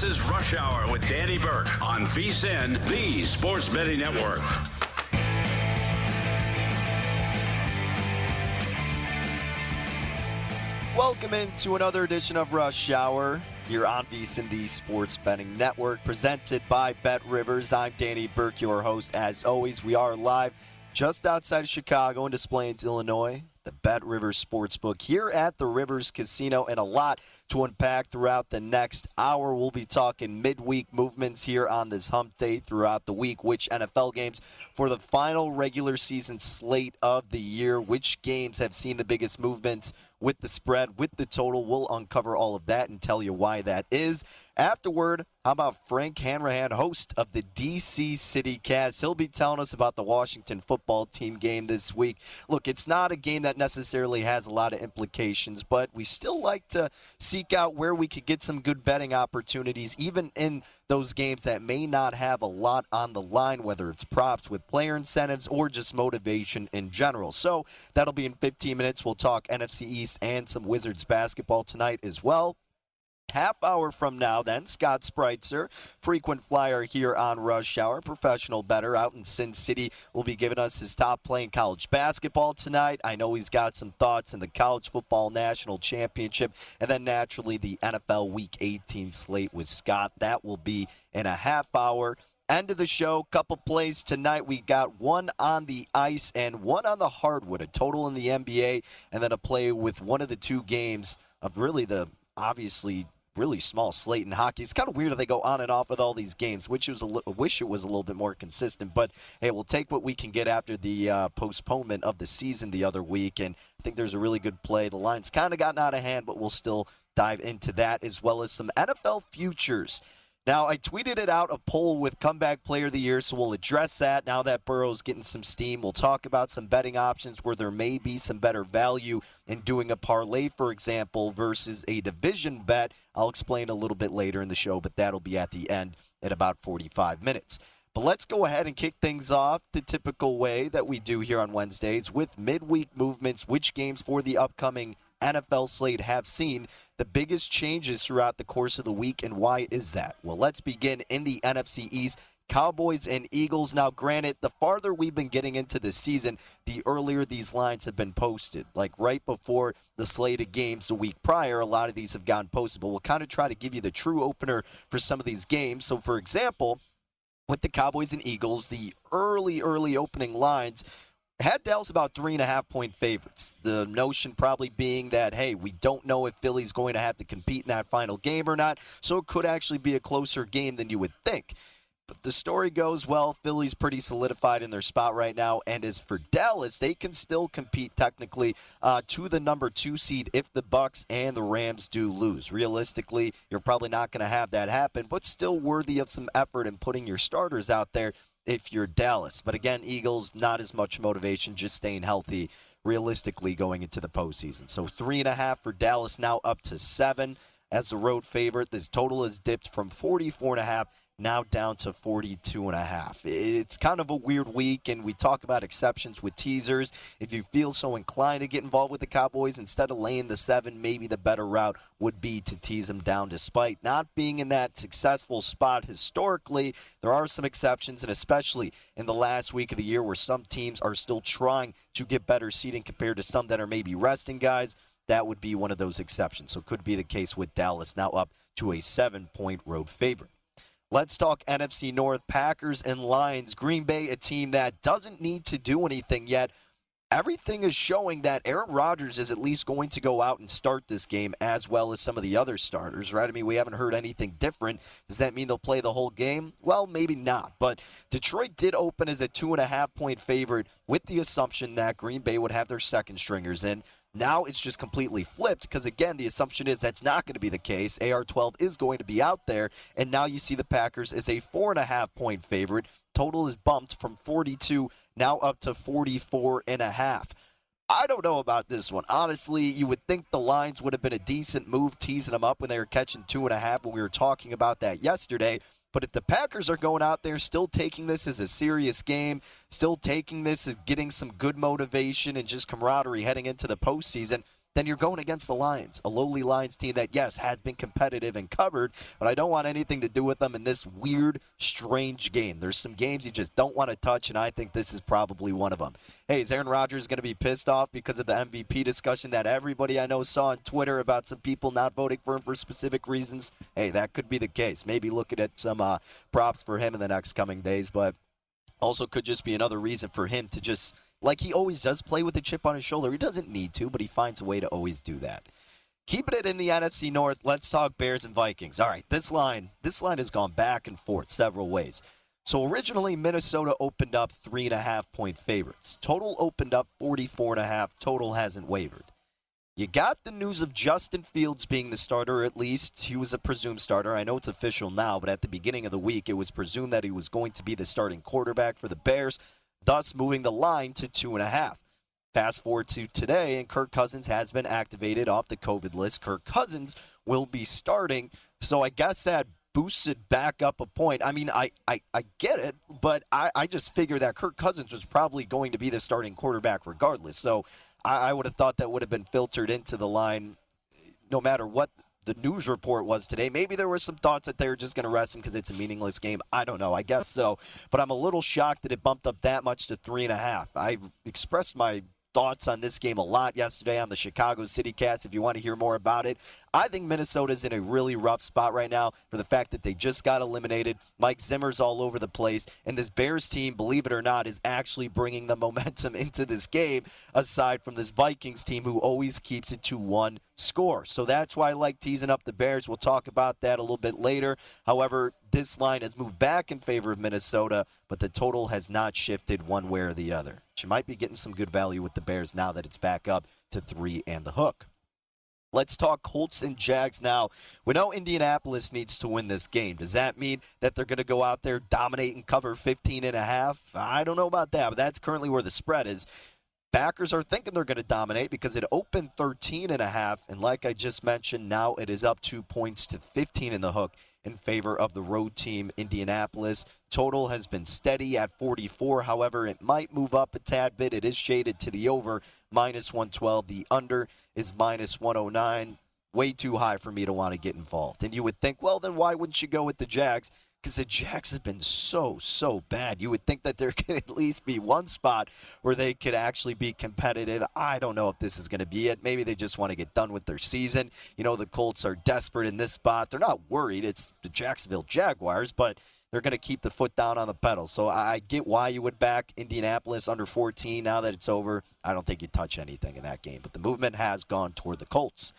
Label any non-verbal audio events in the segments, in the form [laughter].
This is Rush Hour with Danny Burke on VSIN, the Sports Betting Network. Welcome into another edition of Rush Hour here on VSIN, the Sports Betting Network, presented by Bet Rivers. I'm Danny Burke, your host. As always, we are live just outside of Chicago in Des Plaines, Illinois the Bet Rivers Sportsbook here at the Rivers Casino, and a lot to unpack throughout the next hour. We'll be talking midweek movements here on this hump day throughout the week, which NFL games for the final regular season slate of the year, which games have seen the biggest movements with the spread, with the total. We'll uncover all of that and tell you why that is. Afterward, how about Frank Hanrahan, host of the DC City Cast? He'll be telling us about the Washington football team game this week. Look, it's not a game that necessarily has a lot of implications, but we still like to seek out where we could get some good betting opportunities, even in those games that may not have a lot on the line, whether it's props with player incentives or just motivation in general. So that'll be in 15 minutes. We'll talk NFC East and some Wizards basketball tonight as well half hour from now, then, Scott Spritzer, frequent flyer here on Rush Hour, professional bettor out in Sin City, will be giving us his top playing college basketball tonight. I know he's got some thoughts in the College Football National Championship, and then naturally the NFL Week 18 slate with Scott. That will be in a half hour. End of the show, couple plays tonight. We got one on the ice and one on the hardwood, a total in the NBA, and then a play with one of the two games of really the obviously really small slate in hockey. It's kind of weird they go on and off with all these games, which was a li- wish it was a little bit more consistent. But hey, we'll take what we can get after the uh, postponement of the season the other week, and I think there's a really good play. The line's kind of gotten out of hand, but we'll still dive into that as well as some NFL futures. Now, I tweeted it out a poll with comeback player of the year, so we'll address that now that Burrow's getting some steam. We'll talk about some betting options where there may be some better value in doing a parlay, for example, versus a division bet. I'll explain a little bit later in the show, but that'll be at the end at about 45 minutes. But let's go ahead and kick things off the typical way that we do here on Wednesdays with midweek movements, which games for the upcoming NFL slate have seen the biggest changes throughout the course of the week, and why is that? Well, let's begin in the NFC East. Cowboys and Eagles. Now, granted, the farther we've been getting into the season, the earlier these lines have been posted. Like right before the slate of games the week prior, a lot of these have gotten posted. But we'll kind of try to give you the true opener for some of these games. So, for example, with the Cowboys and Eagles, the early, early opening lines had Dallas about three and a half point favorites. The notion probably being that, hey, we don't know if Philly's going to have to compete in that final game or not, so it could actually be a closer game than you would think. But the story goes well. Philly's pretty solidified in their spot right now. And as for Dallas, they can still compete technically uh, to the number two seed if the Bucs and the Rams do lose. Realistically, you're probably not going to have that happen, but still worthy of some effort in putting your starters out there if you're Dallas. But again, Eagles, not as much motivation, just staying healthy realistically going into the postseason. So three and a half for Dallas, now up to seven as the road favorite. This total has dipped from 44 and a half now down to 42 and a half. It's kind of a weird week and we talk about exceptions with teasers. If you feel so inclined to get involved with the Cowboys instead of laying the 7, maybe the better route would be to tease them down despite not being in that successful spot historically. There are some exceptions and especially in the last week of the year where some teams are still trying to get better seating compared to some that are maybe resting guys that would be one of those exceptions. So could be the case with Dallas now up to a seven point road favorite. Let's talk NFC North Packers and Lions. Green Bay, a team that doesn't need to do anything yet. Everything is showing that Aaron Rodgers is at least going to go out and start this game as well as some of the other starters, right? I mean, we haven't heard anything different. Does that mean they'll play the whole game? Well, maybe not. But Detroit did open as a two and a half point favorite with the assumption that Green Bay would have their second stringers in. Now it's just completely flipped because, again, the assumption is that's not going to be the case. AR 12 is going to be out there, and now you see the Packers as a four and a half point favorite. Total is bumped from 42 now up to 44 and a half. I don't know about this one. Honestly, you would think the lines would have been a decent move teasing them up when they were catching two and a half when we were talking about that yesterday. But if the Packers are going out there still taking this as a serious game, still taking this as getting some good motivation and just camaraderie heading into the postseason, then you're going against the Lions, a lowly Lions team that, yes, has been competitive and covered, but I don't want anything to do with them in this weird, strange game. There's some games you just don't want to touch, and I think this is probably one of them. Hey, is Aaron Rodgers going to be pissed off because of the MVP discussion that everybody I know saw on Twitter about some people not voting for him for specific reasons? Hey, that could be the case. Maybe looking at some uh, props for him in the next coming days, but also could just be another reason for him to just – like he always does play with a chip on his shoulder. He doesn't need to, but he finds a way to always do that. Keeping it in the NFC North, let's talk Bears and Vikings. All right, this line, this line has gone back and forth several ways. So originally Minnesota opened up three and a half point favorites. Total opened up 44 and a half. Total hasn't wavered. You got the news of Justin Fields being the starter, at least he was a presumed starter. I know it's official now, but at the beginning of the week, it was presumed that he was going to be the starting quarterback for the Bears thus moving the line to two and a half. Fast forward to today, and Kirk Cousins has been activated off the COVID list. Kirk Cousins will be starting. So I guess that boosted back up a point. I mean, I, I, I get it, but I, I just figure that Kirk Cousins was probably going to be the starting quarterback regardless. So I, I would have thought that would have been filtered into the line no matter what the news report was today. Maybe there were some thoughts that they were just going to rest him because it's a meaningless game. I don't know. I guess so. But I'm a little shocked that it bumped up that much to three and a half. I expressed my thoughts on this game a lot yesterday on the Chicago City Cast if you want to hear more about it. I think Minnesota's in a really rough spot right now for the fact that they just got eliminated. Mike Zimmer's all over the place, and this Bears team, believe it or not, is actually bringing the [laughs] momentum into this game aside from this Vikings team who always keeps it to one score. So that's why I like teasing up the Bears. We'll talk about that a little bit later. However, this line has moved back in favor of Minnesota, but the total has not shifted one way or the other. She might be getting some good value with the Bears now that it's back up to three and the hook. Let's talk Colts and Jags now. We know Indianapolis needs to win this game. Does that mean that they're going to go out there, dominate, and cover 15 and a half? I don't know about that, but that's currently where the spread is. Packers are thinking they're going to dominate because it opened 13 and a half, and like I just mentioned, now it is up two points to 15 in the hook in favor of the road team, Indianapolis. Total has been steady at 44. However, it might move up a tad bit. It is shaded to the over, minus 112. The under is minus 109. Way too high for me to want to get involved. And you would think, well, then why wouldn't you go with the Jags? Because the Jags have been so, so bad. You would think that there [laughs] could at least be one spot where they could actually be competitive. I don't know if this is going to be it. Maybe they just want to get done with their season. You know, the Colts are desperate in this spot. They're not worried. It's the Jacksonville Jaguars, but they're going to keep the foot down on the pedal. So I get why you would back Indianapolis under 14. Now that it's over, I don't think you touch anything in that game. But the movement has gone toward the Colts.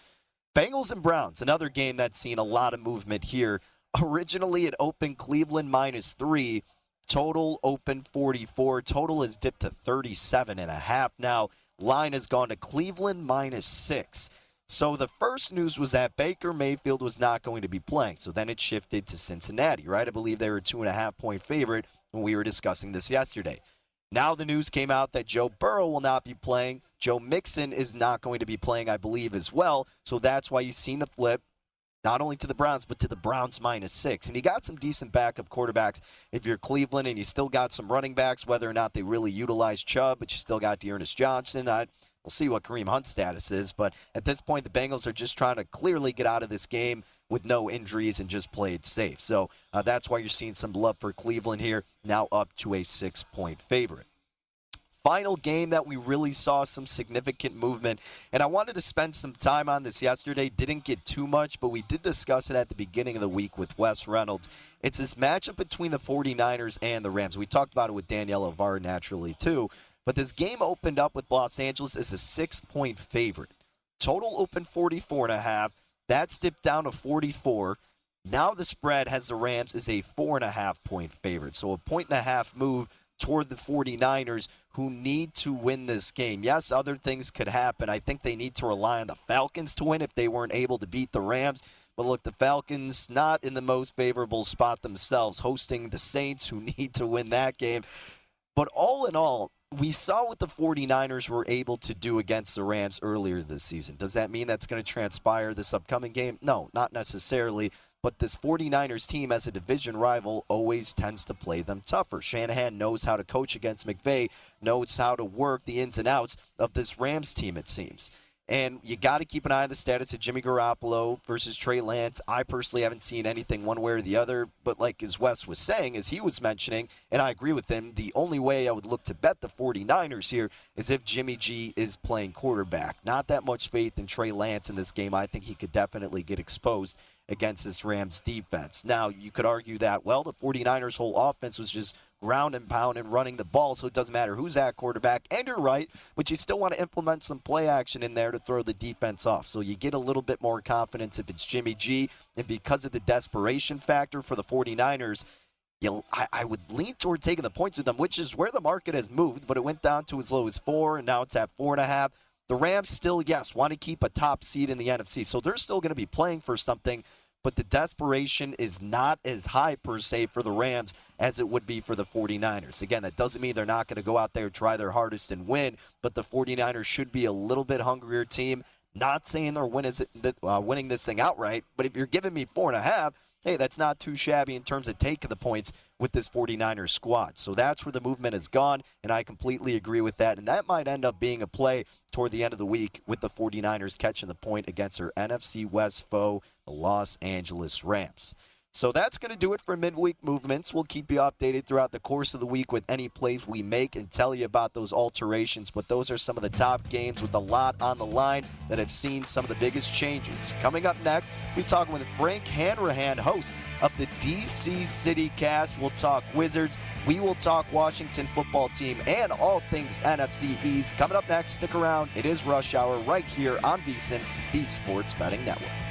Bengals and Browns, another game that's seen a lot of movement here. Originally, it opened Cleveland minus three. Total open 44. Total has dipped to 37 and a half now. Line has gone to Cleveland minus six. So the first news was that Baker Mayfield was not going to be playing. So then it shifted to Cincinnati, right? I believe they were two and a half point favorite when we were discussing this yesterday. Now the news came out that Joe Burrow will not be playing. Joe Mixon is not going to be playing, I believe, as well. So that's why you've seen the flip not only to the Browns, but to the Browns minus six. And you got some decent backup quarterbacks if you're Cleveland, and you still got some running backs, whether or not they really utilize Chubb, but you still got D'Ernest Johnson. I, we'll see what Kareem Hunt's status is, but at this point, the Bengals are just trying to clearly get out of this game with no injuries and just play it safe. So uh, that's why you're seeing some love for Cleveland here, now up to a six point favorite. Final game that we really saw some significant movement. And I wanted to spend some time on this yesterday. Didn't get too much, but we did discuss it at the beginning of the week with Wes Reynolds. It's this matchup between the 49ers and the Rams. We talked about it with Danielle Avar naturally, too. But this game opened up with Los Angeles as a six point favorite. Total open 44 and a half. That's dipped down to 44. Now the spread has the Rams as a four and a half point favorite. So a point and a half move toward the 49ers who need to win this game. Yes, other things could happen. I think they need to rely on the Falcons to win if they weren't able to beat the Rams. But look, the Falcons not in the most favorable spot themselves, hosting the Saints who [laughs] need to win that game. But all in all, we saw what the 49ers were able to do against the Rams earlier this season. Does that mean that's going to transpire this upcoming game? No, not necessarily. But this 49ers team, as a division rival, always tends to play them tougher. Shanahan knows how to coach against McVay, knows how to work the ins and outs of this Rams team, it seems. And you got to keep an eye on the status of Jimmy Garoppolo versus Trey Lance. I personally haven't seen anything one way or the other, but like as Wes was saying, as he was mentioning, and I agree with him, the only way I would look to bet the 49ers here is if Jimmy G is playing quarterback. Not that much faith in Trey Lance in this game. I think he could definitely get exposed against this Rams defense. Now, you could argue that, well, the 49ers' whole offense was just ground and pound and running the ball, so it doesn't matter who's at quarterback. And you're right, but you still want to implement some play action in there to throw the defense off. So you get a little bit more confidence if it's Jimmy G. And because of the desperation factor for the 49ers, you, I, I, would lean toward taking the points with them, which is where the market has moved, but it went down to as low as four, and now it's at four and a half. The Rams still, yes, want to keep a top seed in the NFC, so they're still going to be playing for something but the desperation is not as high per se for the Rams as it would be for the 49ers. Again, that doesn't mean they're not going to go out there, try their hardest, and win, but the 49ers should be a little bit hungrier team. Not saying they're win is, uh, winning this thing outright, but if you're giving me four and a half, hey, that's not too shabby in terms of taking the points with this 49ers squad. So that's where the movement has gone, and I completely agree with that. And that might end up being a play toward the end of the week with the 49ers catching the point against their NFC West foe, the Los Angeles Rams. So that's going to do it for midweek movements. We'll keep you updated throughout the course of the week with any plays we make and tell you about those alterations. But those are some of the top games with a lot on the line that have seen some of the biggest changes. Coming up next, we talk with Frank Hanrahan, host of the DC City Cast. We'll talk Wizards. We will talk Washington football team and all things NFC East. Coming up next, stick around. It is Rush Hour right here on VSIN, the Sports Betting Network.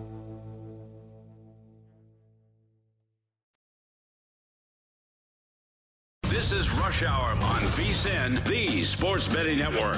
On VSIN, the Sports Betting Network.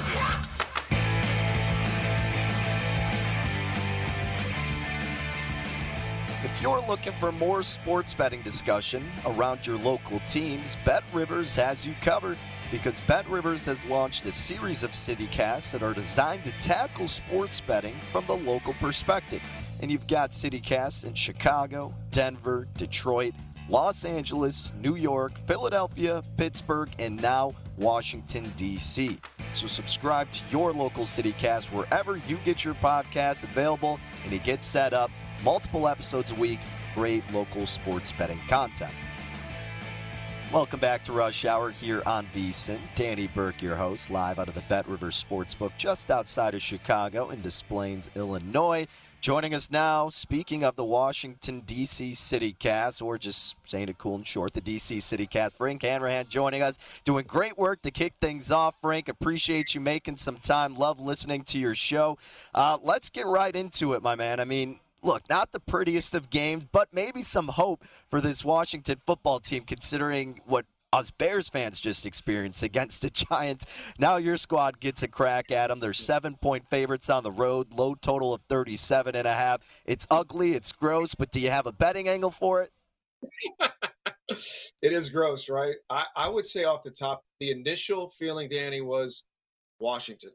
If you're looking for more sports betting discussion around your local teams, Bet Rivers has you covered because Bet Rivers has launched a series of CityCasts that are designed to tackle sports betting from the local perspective. And you've got CityCasts in Chicago, Denver, Detroit, Los Angeles, New York, Philadelphia, Pittsburgh, and now Washington, D.C. So subscribe to your local CityCast wherever you get your podcast available and it gets set up. Multiple episodes a week, great local sports betting content. Welcome back to Rush Hour here on VSIN. Danny Burke, your host, live out of the Bet River Sportsbook just outside of Chicago in Des Plaines, Illinois. Joining us now, speaking of the Washington, D.C. CityCast, or just saying it cool and short, the D.C. City Cast, Frank Hanrahan joining us, doing great work to kick things off. Frank, appreciate you making some time. Love listening to your show. Uh, let's get right into it, my man. I mean, look, not the prettiest of games, but maybe some hope for this Washington football team considering what us Bears fans just experienced against the [laughs] Giants. Now your squad gets a crack at them. They're seven point favorites on the road, low total of 37 and a half. It's ugly, it's gross, but do you have a betting angle for it? [laughs] it is gross, right? I, I would say off the top, the initial feeling, Danny, was Washington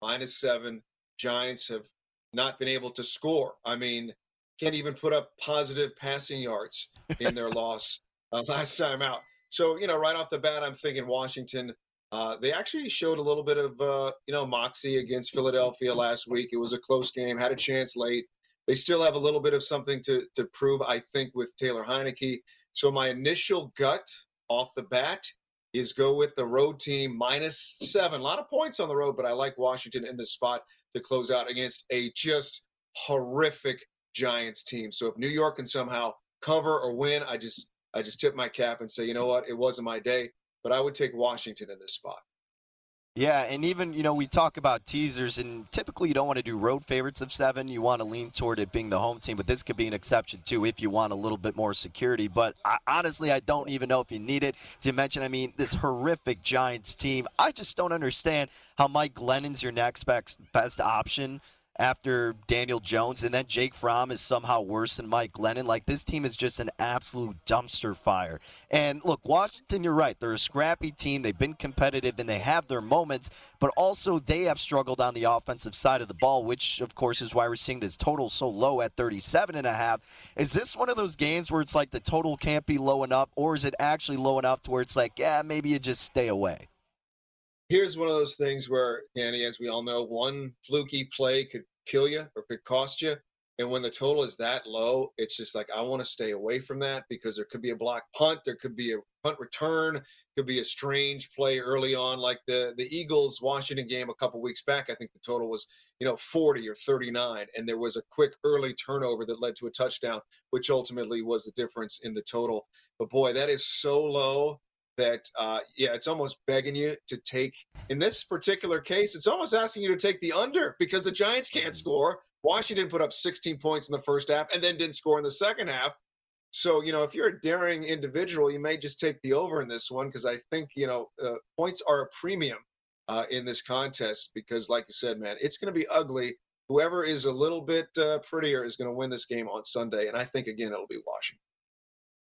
minus seven. Giants have not been able to score. I mean, can't even put up positive passing yards in their [laughs] loss uh, last time out. So, you know, right off the bat, I'm thinking Washington. Uh, they actually showed a little bit of, uh, you know, moxie against Philadelphia last week. It was a close game, had a chance late. They still have a little bit of something to to prove, I think, with Taylor Heinicke. So my initial gut off the bat is go with the road team minus seven. A lot of points on the road, but I like Washington in this spot to close out against a just horrific Giants team. So if New York can somehow cover or win, I just I just tip my cap and say, you know what, it wasn't my day, but I would take Washington in this spot. Yeah, and even, you know, we talk about teasers, and typically you don't want to do road favorites of seven. You want to lean toward it being the home team, but this could be an exception too if you want a little bit more security. But I, honestly, I don't even know if you need it. As you mentioned, I mean, this horrific Giants team, I just don't understand how Mike Glennon's your next best, best option after Daniel Jones, and then Jake Fromm is somehow worse than Mike Glennon. Like this team is just an absolute dumpster fire. And look, Washington, you're right. They're a scrappy team. They've been competitive and they have their moments, but also they have struggled on the offensive side of the ball, which of course is why we're seeing this total so low at 37 and a half. Is this one of those games where it's like the total can't be low enough, or is it actually low enough to where it's like, yeah, maybe you just stay away? here's one of those things where, Danny, as we all know, one fluky play could kill you or could cost you. And when the total is that low, it's just like I want to stay away from that because there could be a block punt, there could be a punt return, could be a strange play early on, like the the Eagles Washington game a couple weeks back. I think the total was you know 40 or 39, and there was a quick early turnover that led to a touchdown, which ultimately was the difference in the total. But boy, that is so low that uh, yeah, it's almost begging you to take. In this particular case, it's almost asking you to take the under because the Giants can't score. Washington put up 16 points in the first half and then didn't score in the second half. So you know, if you're a daring individual, you may just take the over in this one because I think you know uh, points are a premium uh, in this contest because, like you said, man, it's going to be ugly. Whoever is a little bit uh, prettier is going to win this game on Sunday, and I think again it'll be Washington.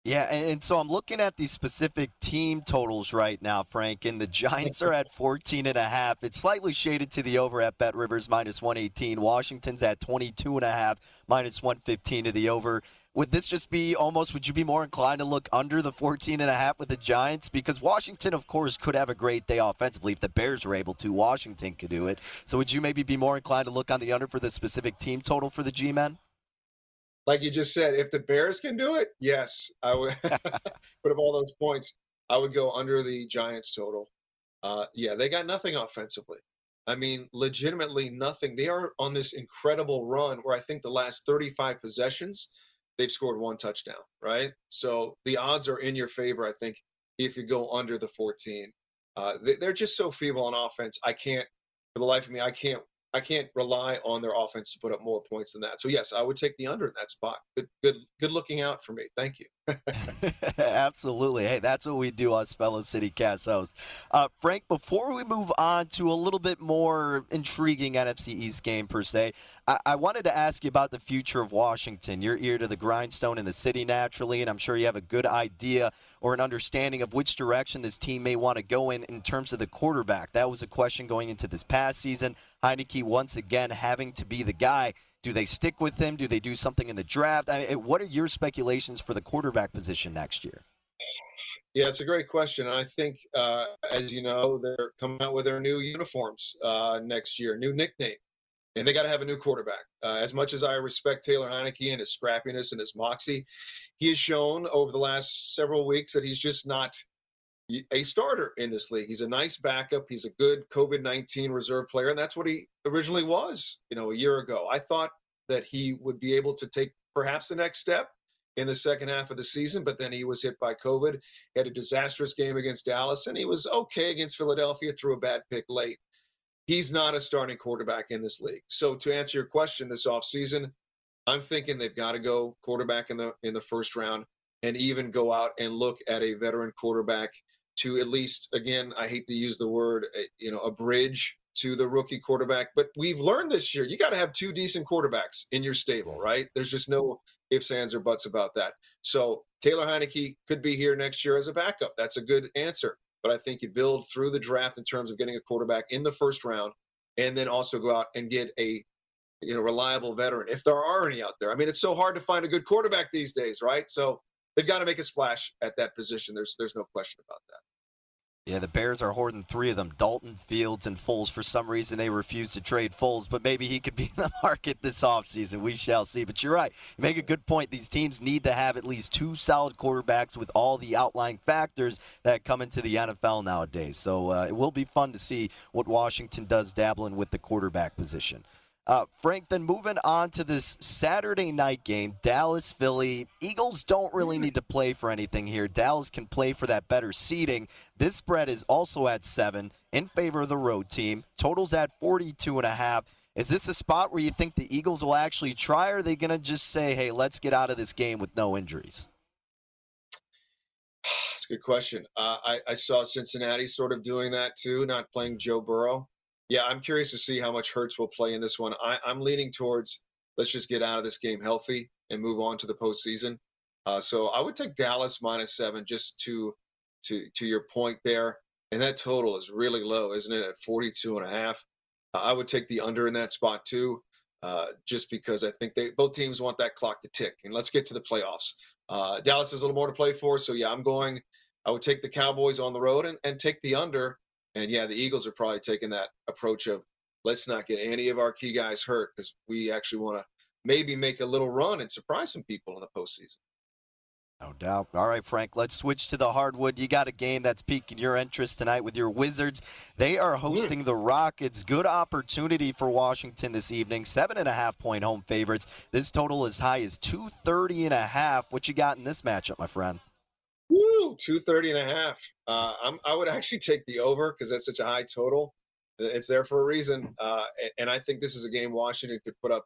Yeah, and so I'm looking at these specific team totals right now, Frank, and the Giants are at 14 and a half. It's slightly shaded to the over at Bet Rivers minus 118. Washington's at 22 and a half minus 115 to the over. Would this just be almost would you be more inclined to look under the 14 and a half with the Giants because Washington of course could have a great day offensively if the Bears were able to. Washington could do it. So would you maybe be more inclined to look on the under for the specific team total for the G-men? Like you just said, if the Bears can do it, yes, I would [laughs] but up all those points. I would go under the Giants total. Uh, yeah, they got nothing offensively. I mean, legitimately nothing. They are on this incredible run where I think the last 35 possessions, they've scored one touchdown, right? So the odds are in your favor, I think, if you go under the 14. Uh, they, are just so feeble on offense. I can't, for the life of me, I can't I can't rely on their offense to put up more points than that. So yes, I would take the under in that spot. Good, good, good looking out for me. Thank you. [laughs] Absolutely. Hey, that's what we do us fellow City Cast hosts. Uh, Frank, before we move on to a little bit more intriguing NFC East game per se, I-, I wanted to ask you about the future of Washington. You're ear to the grindstone in the city naturally, and I'm sure you have a good idea or an understanding of which direction this team may want to go in in terms of the quarterback. That was a question going into this past season. Heinicke once again having to be the guy. Do they stick with him? Do they do something in the draft? I mean, what are your speculations for the quarterback position next year? Yeah, it's a great question. I think, uh, as you know, they're coming out with their new uniforms uh, next year, new nickname, and they got to have a new quarterback. Uh, as much as I respect Taylor Heinicke and his scrappiness and his moxie, he has shown over the last several weeks that he's just not a starter in this league. He's a nice backup. He's a good COVID 19 reserve player. And that's what he originally was, you know, a year ago. I thought that he would be able to take perhaps the next step in the second half of the season, but then he was hit by COVID. He had a disastrous game against Dallas, and he was okay against Philadelphia through a bad pick late. He's not a starting quarterback in this league. So to answer your question this offseason, I'm thinking they've got to go quarterback in the in the first round and even go out and look at a veteran quarterback to at least again, I hate to use the word, eh, you know, a bridge to the rookie quarterback. But we've learned this year you got to have two decent quarterbacks in your stable, right? There's just no ifs, ands, or buts about that. So Taylor Heinicke could be here next year as a backup. That's a good answer. But I think you build through the draft in terms of getting a quarterback in the first round, and then also go out and get a you know reliable veteran if there are any out there. I mean, it's so hard to find a good quarterback these days, right? So they've got to make a splash at that position. There's there's no question about that. Yeah, the Bears are hoarding three of them Dalton, Fields, and Foles. For some reason, they refuse to trade Foles, but maybe he could be [laughs] in the market this offseason. We shall see. But you're right. You make a good point. These teams need to have at least two solid quarterbacks with all the outlying factors that come into the NFL nowadays. So uh, it will be fun to see what Washington does dabbling with the quarterback position. Uh, Frank, then moving on to this Saturday night game, Dallas Philly. Eagles don't really need to play for anything here. Dallas can play for that better seeding. This spread is also at seven in favor of the road team. Totals at 42 and a half. Is this a spot where you think the Eagles will actually try, or are they going to just say, hey, let's get out of this game with no injuries? That's a good question. Uh, I, I saw Cincinnati sort of doing that too, not playing Joe Burrow yeah, I'm curious to see how much Hurts will play in this one. I, am leaning towards let's just get out of this game healthy and move on to the postseason. Uh, so I would take Dallas minus seven just to to to your point there. And that total is really low, isn't it? At 42 and a half. Uh, I would take the under in that spot too, uh, just because I think they both teams want that clock to tick. And let's get to the playoffs. Uh, Dallas has a little more to play for, so yeah, I'm going. I would take the Cowboys on the road and, and take the under and yeah, the Eagles are probably taking that approach of let's not get any of our key guys hurt because we actually want to maybe make a little run and surprise some people in the postseason. No doubt. All right, Frank, let's switch to the hardwood. You got a game that's piquing your interest tonight with your Wizards. They are hmm. hosting the Rockets. Good opportunity for Washington this evening. Seven and a half point home favorites. This total as high as 230 and a half. What you got in this matchup, my friend? Woo, 230 and a half. Uh, i would actually take the over because that's such a high total. It's there for a reason. Uh, and I think this is a game Washington could put up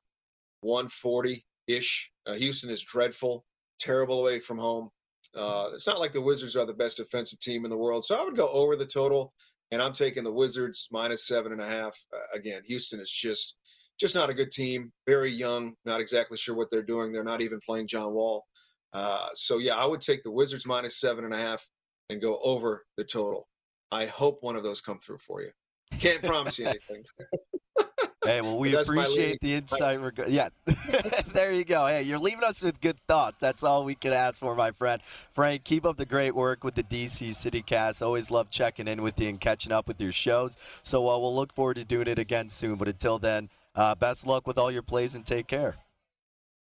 140 ish. Uh, Houston is dreadful, terrible away from home. Uh, it's not like the Wizards are the best defensive team in the world. So I would go over the total, and I'm taking the Wizards minus seven and a half. Uh, again, Houston is just just not a good team. Very young, not exactly sure what they're doing. They're not even playing John Wall. Uh, so yeah, I would take the Wizards minus seven and a half and go over the total. I hope one of those come through for you. Can't promise you anything. [laughs] Hey, well, we appreciate the insight. Reg- yeah, [laughs] there you go. Hey, you're leaving us with good thoughts. That's all we can ask for, my friend. Frank, keep up the great work with the DC City Cast. Always love checking in with you and catching up with your shows. So uh, we'll look forward to doing it again soon. But until then, uh, best luck with all your plays and take care.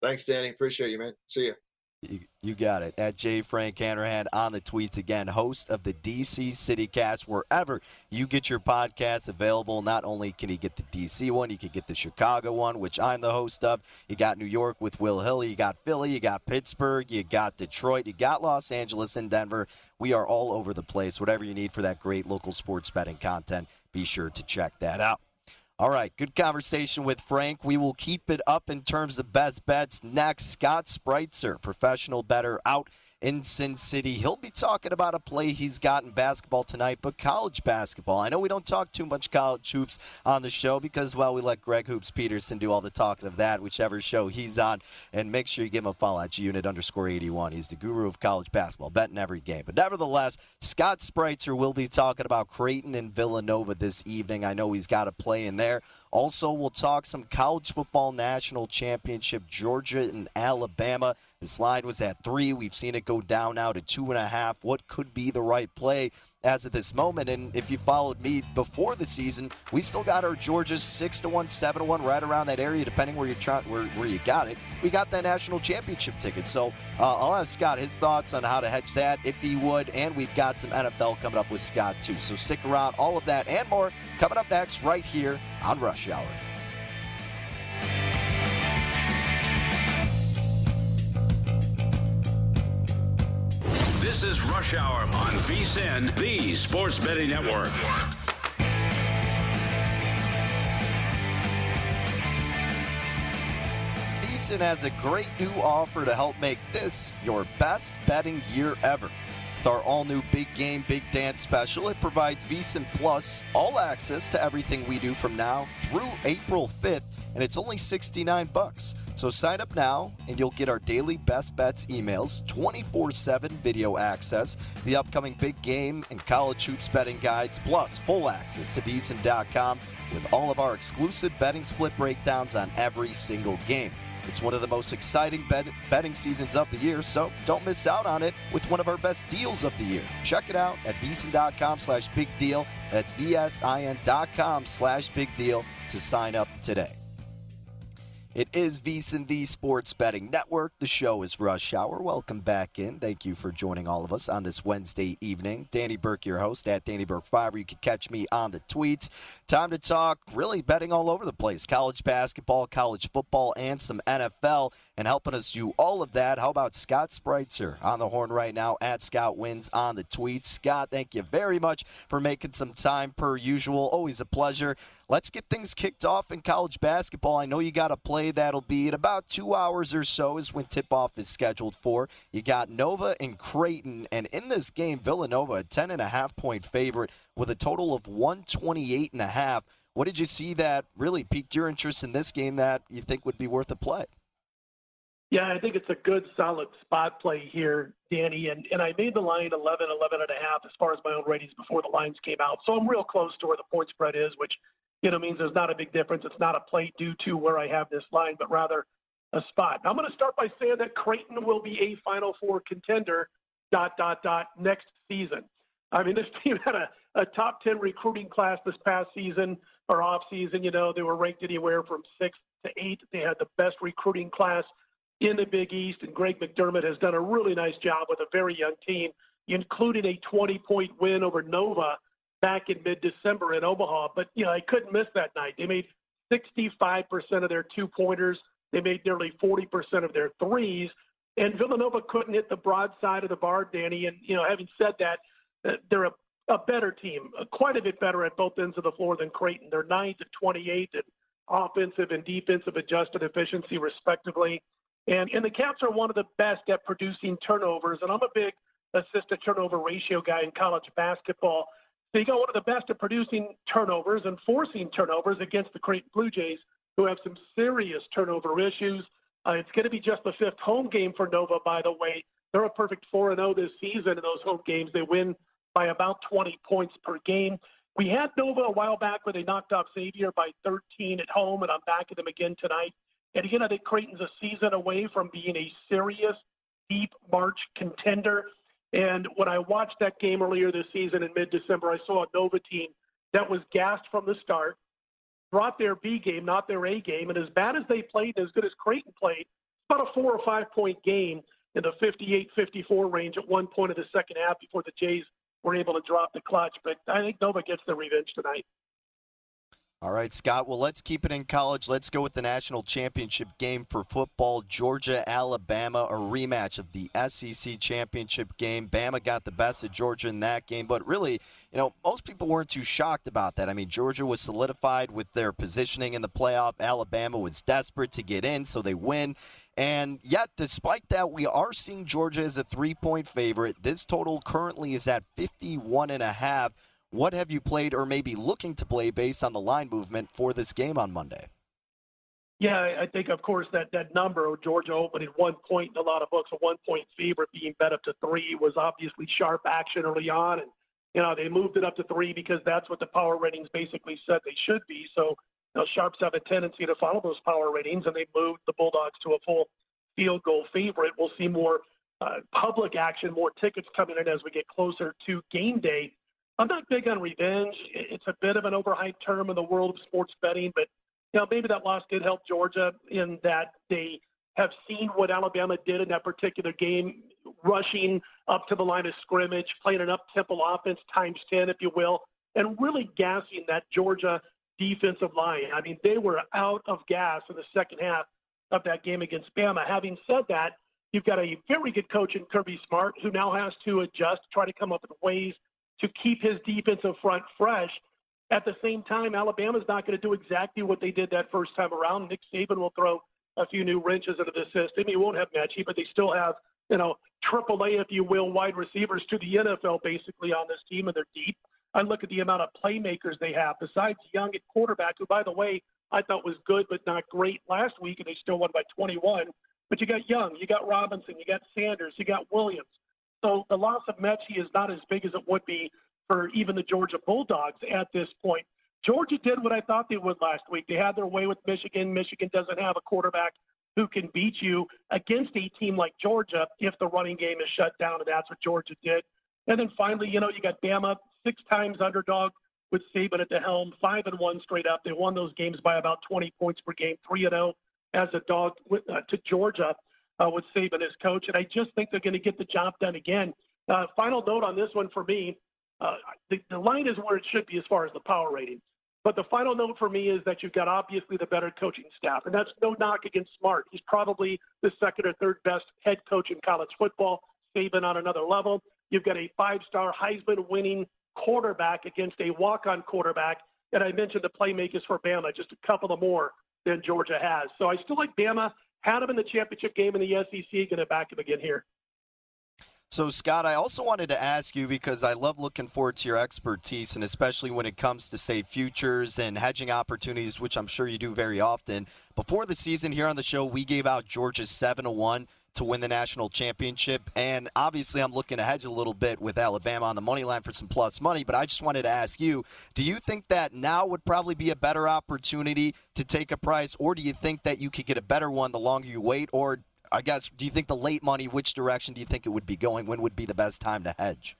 Thanks, Danny. Appreciate you, man. See you. You, you got it. At J. Frank Hanrahan on the tweets again, host of the DC City Cast, wherever you get your podcasts available. Not only can you get the DC one, you can get the Chicago one, which I'm the host of. You got New York with Will Hill, you got Philly, you got Pittsburgh, you got Detroit, you got Los Angeles and Denver. We are all over the place. Whatever you need for that great local sports betting content, be sure to check that out. All right, good conversation with Frank. We will keep it up in terms of best bets next. Scott Spritzer, professional bettor out in Sin City. He'll be talking about a play he's got in basketball tonight, but college basketball. I know we don't talk too much college hoops on the show because, well, we let Greg Hoops Peterson do all the talking of that, whichever show he's on. And make sure you give him a follow at unit underscore 81. He's the guru of college basketball, betting every game. But nevertheless, Scott Spritzer will be talking about Creighton and Villanova this evening. I know he's got a play in there. Also, we'll talk some college football national championship, Georgia and Alabama. This line was at three. We've seen it go down now to two and a half. What could be the right play? as of this moment. And if you followed me before the season, we still got our Georgia's six to one, seven to one, right around that area, depending where you're trying, where, where you got it. We got that national championship ticket. So uh, I'll ask Scott his thoughts on how to hedge that, if he would. And we've got some NFL coming up with Scott too. So stick around. All of that and more coming up next, right here on Rush Hour. This is Rush Hour on VSIN, the Sports Betting Network. VSIN has a great new offer to help make this your best betting year ever. With our all new Big Game Big Dance special, it provides VSIN Plus all access to everything we do from now through April 5th, and it's only 69 bucks. So sign up now and you'll get our daily best bets emails, 24 7 video access, the upcoming big game and college hoops betting guides, plus full access to VSIN.com with all of our exclusive betting split breakdowns on every single game. It's one of the most exciting bet- betting seasons of the year, so don't miss out on it with one of our best deals of the year. Check it out at vsin.com slash big deal. That's vsin.com slash big deal to sign up today. It is VSIN, the Sports Betting Network. The show is Rush Hour. Welcome back in. Thank you for joining all of us on this Wednesday evening. Danny Burke, your host at Danny Burke Five. You can catch me on the tweets. Time to talk really betting all over the place college basketball, college football, and some NFL. And helping us do all of that, how about Scott Spritzer on the horn right now at Scott Wins on the tweets? Scott, thank you very much for making some time per usual. Always a pleasure. Let's get things kicked off in college basketball. I know you got to play that'll be in about two hours or so is when tip-off is scheduled for. You got Nova and Creighton, and in this game, Villanova, a 10 and a half point favorite with a total of 128 and a half. What did you see that really piqued your interest in this game that you think would be worth a play? Yeah, I think it's a good, solid spot play here, Danny. And, and I made the line 11, 11 and a half as far as my own ratings before the lines came out. So I'm real close to where the point spread is, which you know, means there's not a big difference. It's not a play due to where I have this line, but rather a spot. I'm going to start by saying that Creighton will be a Final Four contender, dot, dot, dot, next season. I mean, [laughs] this team had a, a top 10 recruiting class this past season or off season. You know, they were ranked anywhere from six to eight. They had the best recruiting class in the Big East, and Greg McDermott has done a really nice job with a very young team, including a 20 point win over Nova back in mid-December in Omaha. But you know, I couldn't miss that night. They made 65% of their two pointers. They made nearly 40% of their threes. And Villanova couldn't hit the broad side of the bar, Danny. And you know, having said that, uh, they're a, a better team, uh, quite a bit better at both ends of the floor than Creighton. They're 9 to 28 in offensive and defensive adjusted efficiency, respectively. And and the Cats are one of the best at producing turnovers. And I'm a big assist to turnover ratio guy in college basketball. So you got one of the best at producing turnovers and forcing turnovers against the Creighton Blue Jays, who have some serious turnover issues. Uh, it's going to be just the fifth home game for Nova, by the way. They're a perfect 4 0 this season in those home games. They win by about 20 points per game. We had Nova a while back where they knocked off Xavier by 13 at home, and I'm back at them again tonight. And again, I think Creighton's a season away from being a serious, deep March contender. And when I watched that game earlier this season in mid December, I saw a Nova team that was gassed from the start, brought their B game, not their A game. And as bad as they played, as good as Creighton played, about a four or five point game in the 58 54 range at one point of the second half before the Jays were able to drop the clutch. But I think Nova gets the revenge tonight. All right, Scott. Well, let's keep it in college. Let's go with the national championship game for football. Georgia, Alabama, a rematch of the SEC championship game. Bama got the best of Georgia in that game, but really, you know, most people weren't too shocked about that. I mean, Georgia was solidified with their positioning in the playoff. Alabama was desperate to get in, so they win. And yet, despite that, we are seeing Georgia as a three point favorite. This total currently is at 51 and a half. What have you played or maybe looking to play based on the line movement for this game on Monday? Yeah, I think, of course, that, that number, Georgia opening one point in a lot of books, a one point favorite being bet up to three was obviously sharp action early on. And, you know, they moved it up to three because that's what the power ratings basically said they should be. So, you know, Sharps have a tendency to follow those power ratings, and they moved the Bulldogs to a full field goal favorite. We'll see more uh, public action, more tickets coming in as we get closer to game day. I'm not big on revenge. It's a bit of an overhyped term in the world of sports betting, but you know maybe that loss did help Georgia in that they have seen what Alabama did in that particular game, rushing up to the line of scrimmage, playing an up-tempo offense times 10, if you will, and really gassing that Georgia defensive line. I mean, they were out of gas in the second half of that game against Bama. Having said that, you've got a very good coach in Kirby Smart who now has to adjust, try to come up with ways to keep his defensive front fresh. At the same time, Alabama's not going to do exactly what they did that first time around. Nick Saban will throw a few new wrenches into the system. He won't have Metchie, but they still have, you know, triple A, if you will, wide receivers to the NFL basically on this team, and they're deep. I look at the amount of playmakers they have, besides Young at quarterback, who, by the way, I thought was good but not great last week, and they still won by 21. But you got Young, you got Robinson, you got Sanders, you got Williams. So the loss of Metchie is not as big as it would be for even the Georgia Bulldogs at this point. Georgia did what I thought they would last week. They had their way with Michigan. Michigan doesn't have a quarterback who can beat you against a team like Georgia if the running game is shut down, and that's what Georgia did. And then finally, you know, you got Bama six times underdog with Saban at the helm, five and one straight up. They won those games by about 20 points per game, three and zero oh as a dog uh, to Georgia uh, with Saban as coach. And I just think they're going to get the job done again. Uh, final note on this one for me: uh, the, the line is where it should be as far as the power rating. But the final note for me is that you've got obviously the better coaching staff, and that's no knock against Smart. He's probably the second or third best head coach in college football. Saban on another level. You've got a five-star Heisman-winning quarterback against a walk-on quarterback, and I mentioned the playmakers for Bama, just a couple of more than Georgia has. So I still like Bama. Had him in the championship game in the SEC. Going to back him again here. So, Scott, I also wanted to ask you because I love looking forward to your expertise, and especially when it comes to, say, futures and hedging opportunities, which I'm sure you do very often. Before the season here on the show, we gave out Georgia's 7 to 1 to win the national championship. And obviously, I'm looking to hedge a little bit with Alabama on the money line for some plus money. But I just wanted to ask you do you think that now would probably be a better opportunity to take a price, or do you think that you could get a better one the longer you wait? Or I guess, do you think the late money, which direction do you think it would be going? When would be the best time to hedge?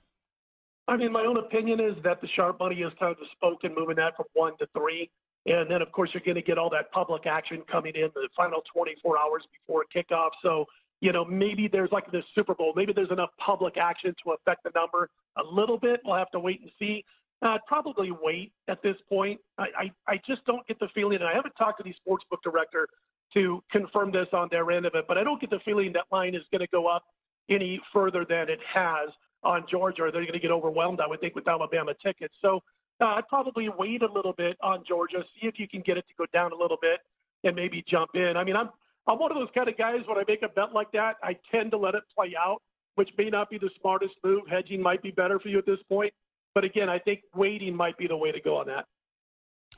I mean, my own opinion is that the sharp money is kind of the spoken, moving that from one to three. And then, of course, you're going to get all that public action coming in the final 24 hours before kickoff. So, you know, maybe there's like this Super Bowl, maybe there's enough public action to affect the number a little bit. We'll have to wait and see. Uh, I'd probably wait at this point. I, I, I just don't get the feeling, and I haven't talked to the sportsbook director to confirm this on their end of it. But I don't get the feeling that line is going to go up any further than it has on Georgia, or they're going to get overwhelmed, I would think, with Alabama tickets. So uh, I'd probably wait a little bit on Georgia, see if you can get it to go down a little bit, and maybe jump in. I mean, I'm I'm one of those kind of guys when I make a bet like that, I tend to let it play out, which may not be the smartest move. Hedging might be better for you at this point, but again, I think waiting might be the way to go on that.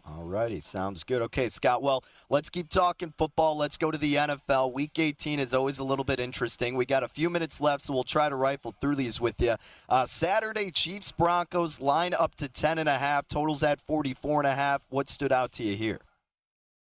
All righty, sounds good. Okay, Scott. Well, let's keep talking football. Let's go to the NFL. Week 18 is always a little bit interesting. We got a few minutes left, so we'll try to rifle through these with you. Uh, Saturday, Chiefs Broncos line up to 10 and a half. Totals at 44 and a half. What stood out to you here?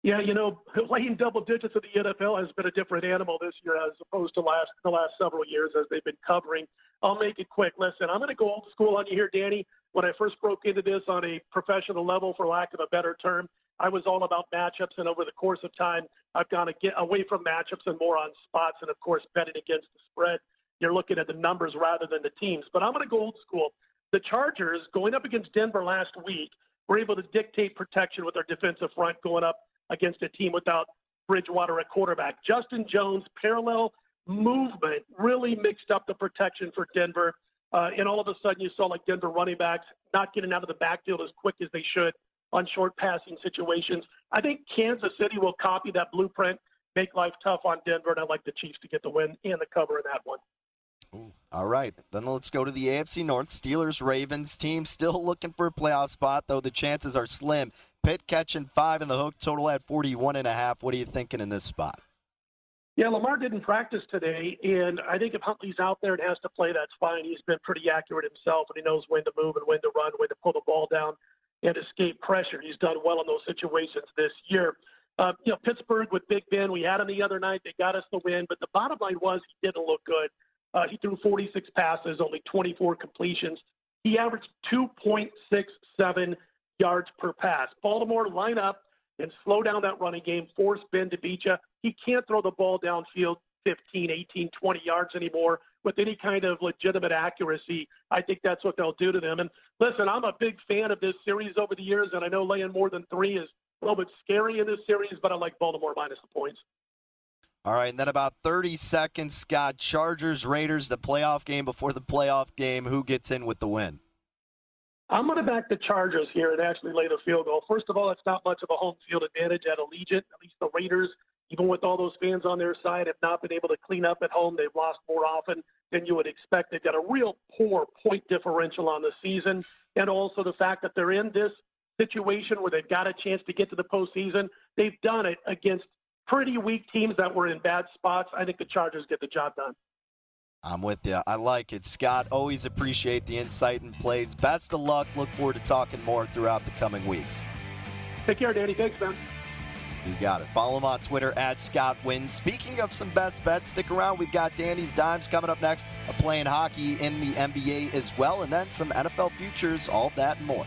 Yeah, you know, [laughs] playing double digits in the NFL has been a different animal this year as opposed to last the last several years as they've been covering. I'll make it quick. Listen, I'm going to go old school on you here, Danny when I first broke into this on a professional level, for lack of a better term, I was all about matchups. And over the course of time, I've gone get away from matchups and more on spots and, of course, betting against the spread. You're looking at the numbers rather than the teams. But I'm going to go old school. The Chargers, going up against Denver last week, were able to dictate protection with their defensive front going up against a team without Bridgewater at quarterback. Justin Jones, parallel movement, really mixed up the protection for Denver. Uh, and all of a sudden, you saw like Denver running backs not getting out of the backfield as quick as they should on short passing situations. I think Kansas City will copy that blueprint, make life tough on Denver, and I like the Chiefs to get the win and the cover in that one. Ooh. All right, then let's go to the AFC North. Steelers Ravens team still [laughs] looking for a playoff spot, though the chances are slim. Pitt catching five in the hook, total at 41 and a half. What are you thinking in this spot? Yeah, Lamar didn't practice today, and I think if Huntley's out there and has to play, that's fine. He's been pretty accurate himself, and he knows when to move and when to run, when to pull the ball down and escape pressure. He's done well in those situations this year. Uh, you know, Pittsburgh with Big Ben, we had him the other night. They got us the win, but the bottom line was he didn't look good. Uh, he threw 46 passes, only 24 completions. He averaged 2.67 yards per pass. Baltimore line up and slow down that running game, force Ben to beat you. He can't throw the ball downfield 15, 18, 20 yards anymore with any kind of legitimate accuracy. I think that's what they'll do to them. And listen, I'm a big fan of this series over the years, and I know laying more than three is a little bit scary in this series, but I like Baltimore minus the points. All right, and then about 30 seconds, Scott. Chargers, Raiders, the playoff game before the playoff game. Who gets in with the win? I'm going to back the Chargers here and actually lay the field goal. First of all, it's not much of a home field advantage at Allegiant. At least the Raiders, even with all those fans on their side, have not been able to clean up at home. They've lost more often than you would expect. They've got a real poor point differential on the season, and also the fact that they're in this situation where they've got a chance to get to the postseason. They've done it against pretty weak teams that were in bad spots. I think the Chargers get the job done. I'm with you. I like it. Scott, always appreciate the insight and plays. Best of luck. Look forward to talking more throughout the coming weeks. Take care, Danny. Thanks, man. You got it. Follow him on Twitter at Scott Wins. Speaking of some best bets, stick around. We've got Danny's Dimes coming up next, playing hockey in the NBA as well, and then some NFL futures, all that and more.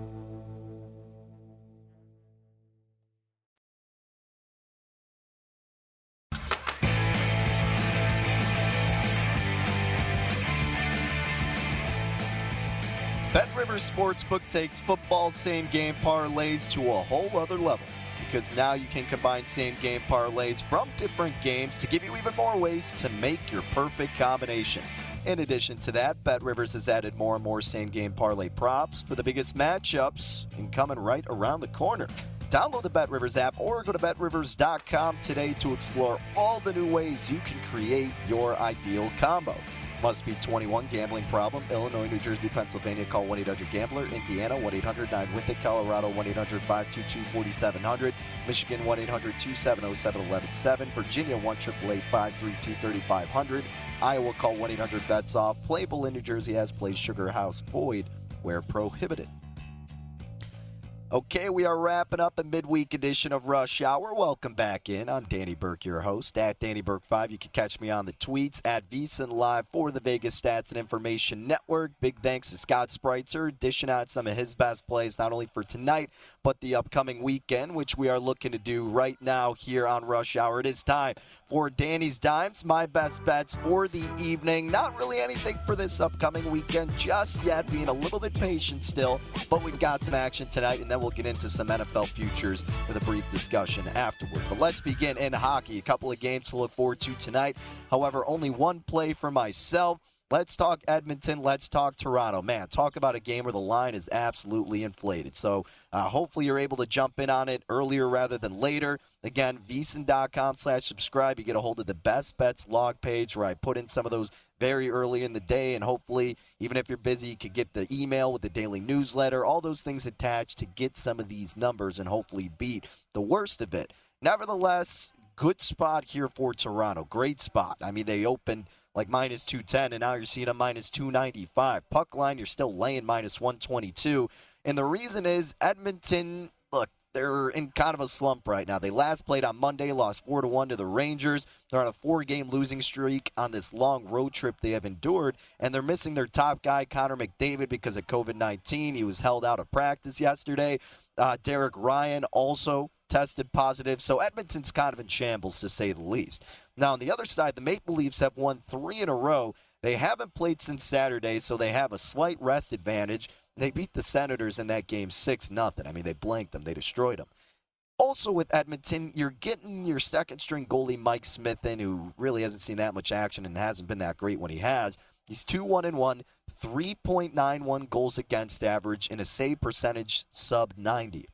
Sportsbook takes football same game parlays to a whole other level because now you can combine same game parlays from different games to give you even more ways to make your perfect combination. In addition to that, Bet Rivers has added more and more same game parlay props for the biggest matchups and coming right around the corner. Download the Bet Rivers app or go to betrivers.com today to explore all the new ways you can create your ideal combo. Must be 21. Gambling problem. Illinois, New Jersey, Pennsylvania. Call 1 800 Gambler. Indiana 1 800 9 with it. Colorado 1 800 522 4700. Michigan 1 800 270 7117. Virginia 1 888 532 3500. Iowa call 1 800 bets off. Playable in New Jersey as plays Sugar House Void where prohibited. Okay, we are wrapping up a midweek edition of Rush Hour. Welcome back in. I'm Danny Burke, your host at Danny Burke 5. You can catch me on the tweets at VSIN Live for the Vegas Stats and Information Network. Big thanks to Scott Spritzer dishing out some of his best plays, not only for tonight, but the upcoming weekend, which we are looking to do right now here on Rush Hour. It is time for Danny's Dimes, my best bets for the evening. Not really anything for this upcoming weekend just yet, being a little bit patient still, but we've got some action tonight, and then we'll get into some NFL futures with a brief discussion afterward. But let's begin in hockey. A couple of games to look forward to tonight. However, only one play for myself. Let's talk Edmonton. Let's talk Toronto. Man, talk about a game where the line is absolutely inflated. So uh, hopefully you're able to jump in on it earlier rather than later. Again, vsin.com slash subscribe. You get a hold of the best bets log page where I put in some of those very early in the day. And hopefully, even if you're busy, you could get the email with the daily newsletter, all those things attached to get some of these numbers and hopefully beat the worst of it. Nevertheless, good spot here for Toronto. Great spot. I mean, they opened like minus 210, and now you're seeing a minus 295. Puck line, you're still laying minus 122. And the reason is Edmonton, look, they're in kind of a slump right now. They last played on Monday, lost 4 to 1 to the Rangers. They're on a four game losing streak on this long road trip they have endured, and they're missing their top guy, Connor McDavid, because of COVID 19. He was held out of practice yesterday. Uh, Derek Ryan also tested positive, so Edmonton's kind of in shambles to say the least. Now, on the other side, the Maple Leafs have won three in a row. They haven't played since Saturday, so they have a slight rest advantage. They beat the Senators in that game 6 nothing. I mean, they blanked them, they destroyed them. Also with Edmonton, you're getting your second string goalie Mike Smith in, who really hasn't seen that much action and hasn't been that great when he has. He's 2 1 and 1, 3.91 goals against average, and a save percentage sub 90.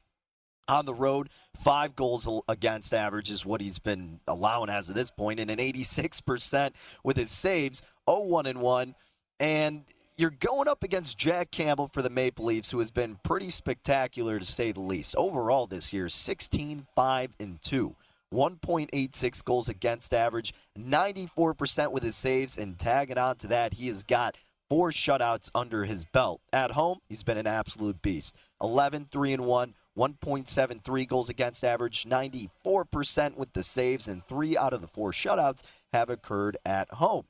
On the road, five goals against average is what he's been allowing as of this point, and an 86% with his saves, 0 1 and 1. And you're going up against Jack Campbell for the Maple Leafs, who has been pretty spectacular to say the least. Overall this year, 16 5 and 2. 1.86 goals against average, 94% with his saves, and tagging on to that, he has got four shutouts under his belt. At home, he's been an absolute beast. 11 3 and 1, 1.73 goals against average, 94% with the saves, and three out of the four shutouts have occurred at home.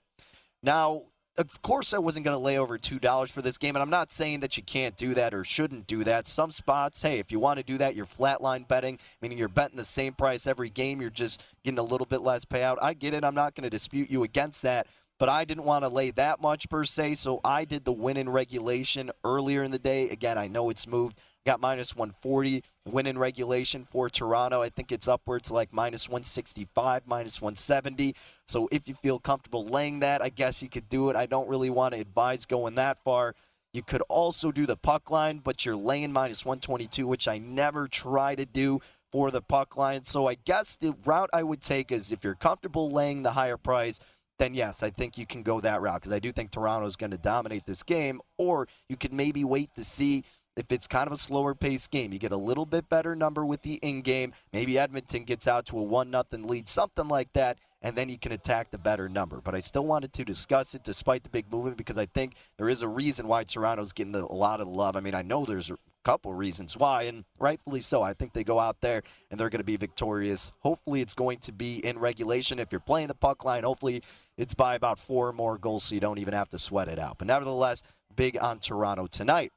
Now, of course, I wasn't going to lay over $2 for this game, and I'm not saying that you can't do that or shouldn't do that. Some spots, hey, if you want to do that, you're flatline betting, meaning you're betting the same price every game, you're just getting a little bit less payout. I get it. I'm not going to dispute you against that, but I didn't want to lay that much per se, so I did the win in regulation earlier in the day. Again, I know it's moved got minus 140 win in regulation for Toronto. I think it's upwards like minus 165, minus 170. So if you feel comfortable laying that, I guess you could do it. I don't really want to advise going that far. You could also do the puck line, but you're laying minus 122, which I never try to do for the puck line. So I guess the route I would take is if you're comfortable laying the higher price, then yes, I think you can go that route because I do think Toronto is going to dominate this game. Or you could maybe wait to see if it's kind of a slower paced game. You get a little bit better number with the in game. Maybe Edmonton gets out to a 1 nothing lead, something like that, and then you can attack the better number. But I still wanted to discuss it despite the big movement because I think there is a reason why Toronto's getting a lot of love. I mean, I know there's a couple reasons why, and rightfully so. I think they go out there and they're going to be victorious. Hopefully, it's going to be in regulation. If you're playing the puck line, hopefully it's by about four more goals so you don't even have to sweat it out. But nevertheless, big on Toronto tonight.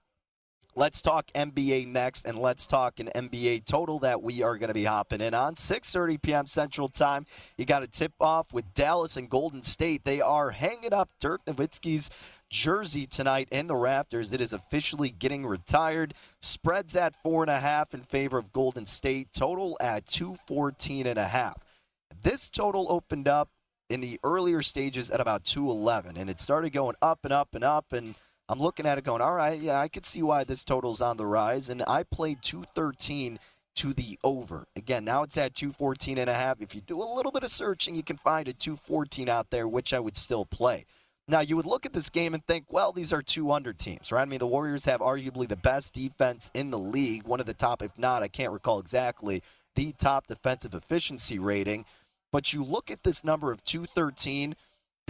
Let's talk NBA next, and let's talk an NBA total that we are going to be hopping in on 6:30 p.m. Central Time. You got a tip off with Dallas and Golden State. They are hanging up Dirk Nowitzki's jersey tonight in the rafters. It is officially getting retired. Spreads at four and a half in favor of Golden State. Total at 214 and a half. This total opened up in the earlier stages at about 211, and it started going up and up and up and I'm looking at it going, all right, yeah, I could see why this total's on the rise. And I played 213 to the over. Again, now it's at 214 and a half. If you do a little bit of searching, you can find a 214 out there, which I would still play. Now, you would look at this game and think, well, these are two under teams, right? I mean, the Warriors have arguably the best defense in the league, one of the top, if not, I can't recall exactly, the top defensive efficiency rating. But you look at this number of 213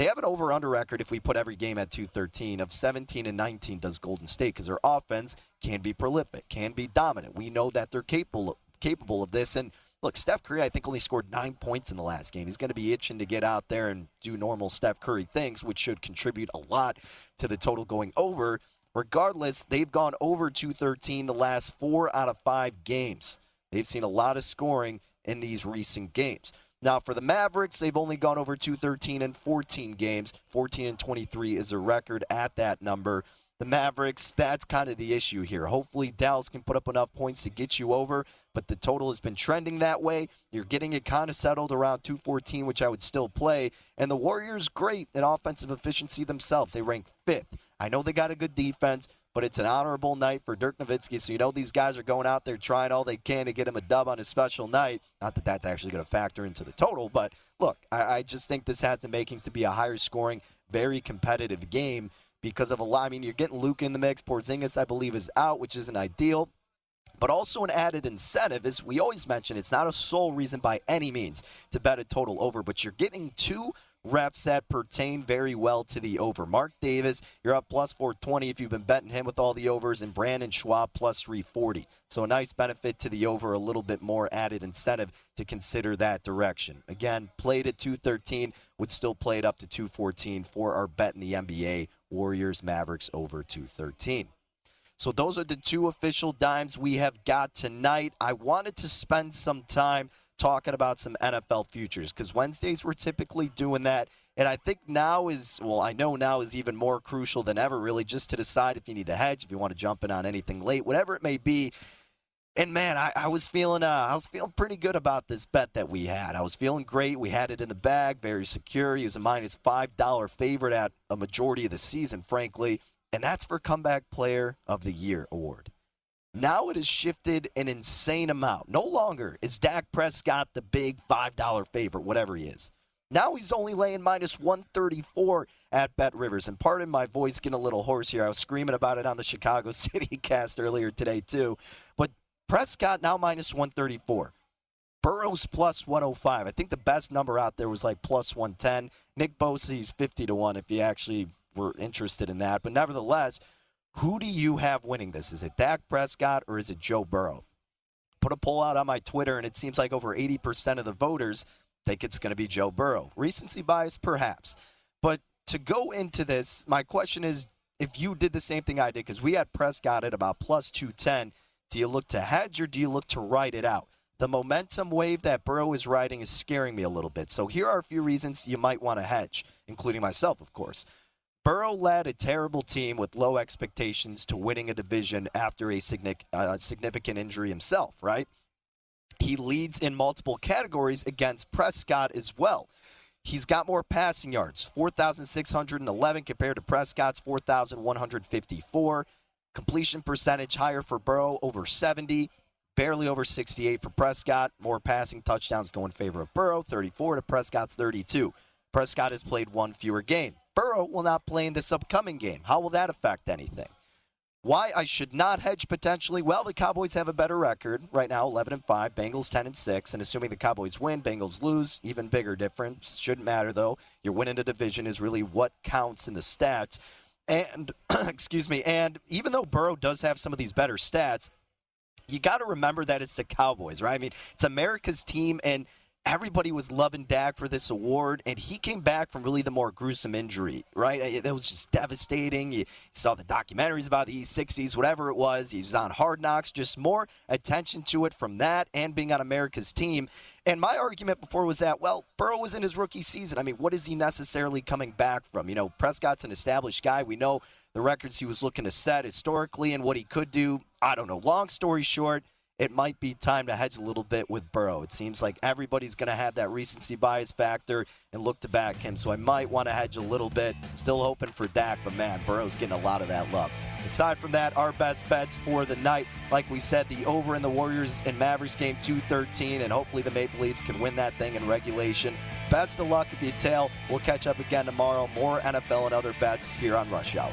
they have an over under record if we put every game at 213 of 17 and 19 does Golden State because their offense can be prolific, can be dominant. We know that they're capable capable of this and look, Steph Curry I think only scored 9 points in the last game. He's going to be itching to get out there and do normal Steph Curry things which should contribute a lot to the total going over. Regardless, they've gone over 213 the last 4 out of 5 games. They've seen a lot of scoring in these recent games. Now, for the Mavericks, they've only gone over 213 in 14 games. 14 and 23 is a record at that number. The Mavericks, that's kind of the issue here. Hopefully, Dallas can put up enough points to get you over, but the total has been trending that way. You're getting it kind of settled around 214, which I would still play. And the Warriors, great at offensive efficiency themselves. They rank fifth. I know they got a good defense, but it's an honorable night for Dirk Nowitzki. So you know these guys are going out there trying all they can to get him a dub on his special night. Not that that's actually going to factor into the total, but look, I, I, just think this has the makings to be a higher scoring, very competitive game because of a lot. I mean, you're getting Luka in the mix. Porzingis, I believe, is out, which isn't ideal. But also an added incentive is we always mention it's not a sole reason by any means to bet a total over, but you're getting two refs that pertain very well to the over. Mark Davis, you're up plus 420 if you've been betting him with all the overs, and Brandon Schwab plus 340. So a nice benefit to the over, a little bit more added incentive to consider that direction. Again, played at 213, would still play it up to 214 for our bet in the NBA. Warriors Mavericks over 213. So those are the two official dimes we have got tonight. I wanted to spend some time talking about some NFL futures because Wednesdays we're typically doing that. And I think now is, well, I know now is even more crucial than ever, really, just to decide if you need to hedge, if you want to jump in on anything late, whatever it may be. And man, I, I was feeling, uh, I was feeling pretty good about this bet that we had. I was feeling great. We had it in the bag, very secure. He was a minus five dollar favorite at a majority of the season, frankly and that's for Comeback Player of the Year award. Now it has shifted an insane amount. No longer is Dak Prescott the big $5 favorite, whatever he is. Now he's only laying minus 134 at Bet Rivers. And pardon my voice getting a little hoarse here. I was screaming about it on the Chicago [laughs] City cast earlier today, too. But Prescott now minus 134. Burrow's plus 105. I think the best number out there was like plus 110. Nick Bosa's 50 to 1 if you actually were interested in that. But nevertheless, who do you have winning this? Is it Dak Prescott or is it Joe Burrow? Put a poll out on my Twitter, and it seems like over 80% of the voters think it's going to be Joe Burrow. Recency bias, perhaps. But to go into this, my question is if you did the same thing I did, because we had Prescott at about plus 210, do you look to hedge or do you look to ride it out? The momentum wave that Burrow is riding is scaring me a little bit. So here are a few reasons you might want to hedge, including myself, of course. Burrow led a terrible team with low expectations to winning a division after a uh, significant injury himself, right? He leads in multiple categories against Prescott as well. He's got more passing yards, 4,611 compared to Prescott's 4,154. Completion percentage higher for Burrow, over 70, barely over 68 for Prescott. More passing touchdowns go in favor of Burrow, 34 to Prescott's 32. Prescott has played one fewer game. Burrow will not play in this upcoming game. How will that affect anything? Why I should not hedge potentially? Well, the Cowboys have a better record right now, 11 and 5, Bengals 10 and 6, and assuming the Cowboys win, Bengals lose, even bigger difference. Shouldn't matter though. Your win in a division is really what counts in the stats. And [clears throat] excuse me, and even though Burrow does have some of these better stats, you got to remember that it's the Cowboys, right? I mean, it's America's team and everybody was loving Dak for this award, and he came back from really the more gruesome injury, right? That was just devastating. You saw the documentaries about the E60s, whatever it was. He was on Hard Knocks, just more attention to it from that and being on America's team. And my argument before was that, well, Burrow was in his rookie season. I mean, what is he necessarily coming back from? You know, Prescott's an established guy. We know the records he was looking to set historically and what he could do. I don't know. Long story short, it might be time to hedge a little bit with Burrow. It seems like everybody's going to have that recency bias factor and look to back him. So I might want to hedge a little bit. Still hoping for Dak, but man, Burrow's getting a lot of that love. Aside from that, our best bets for the night, like we said, the over in the Warriors and Mavericks game 213, and hopefully the Maple Leafs can win that thing in regulation. Best of luck if you tail. We'll catch up again tomorrow. More NFL and other bets here on Rush Hour.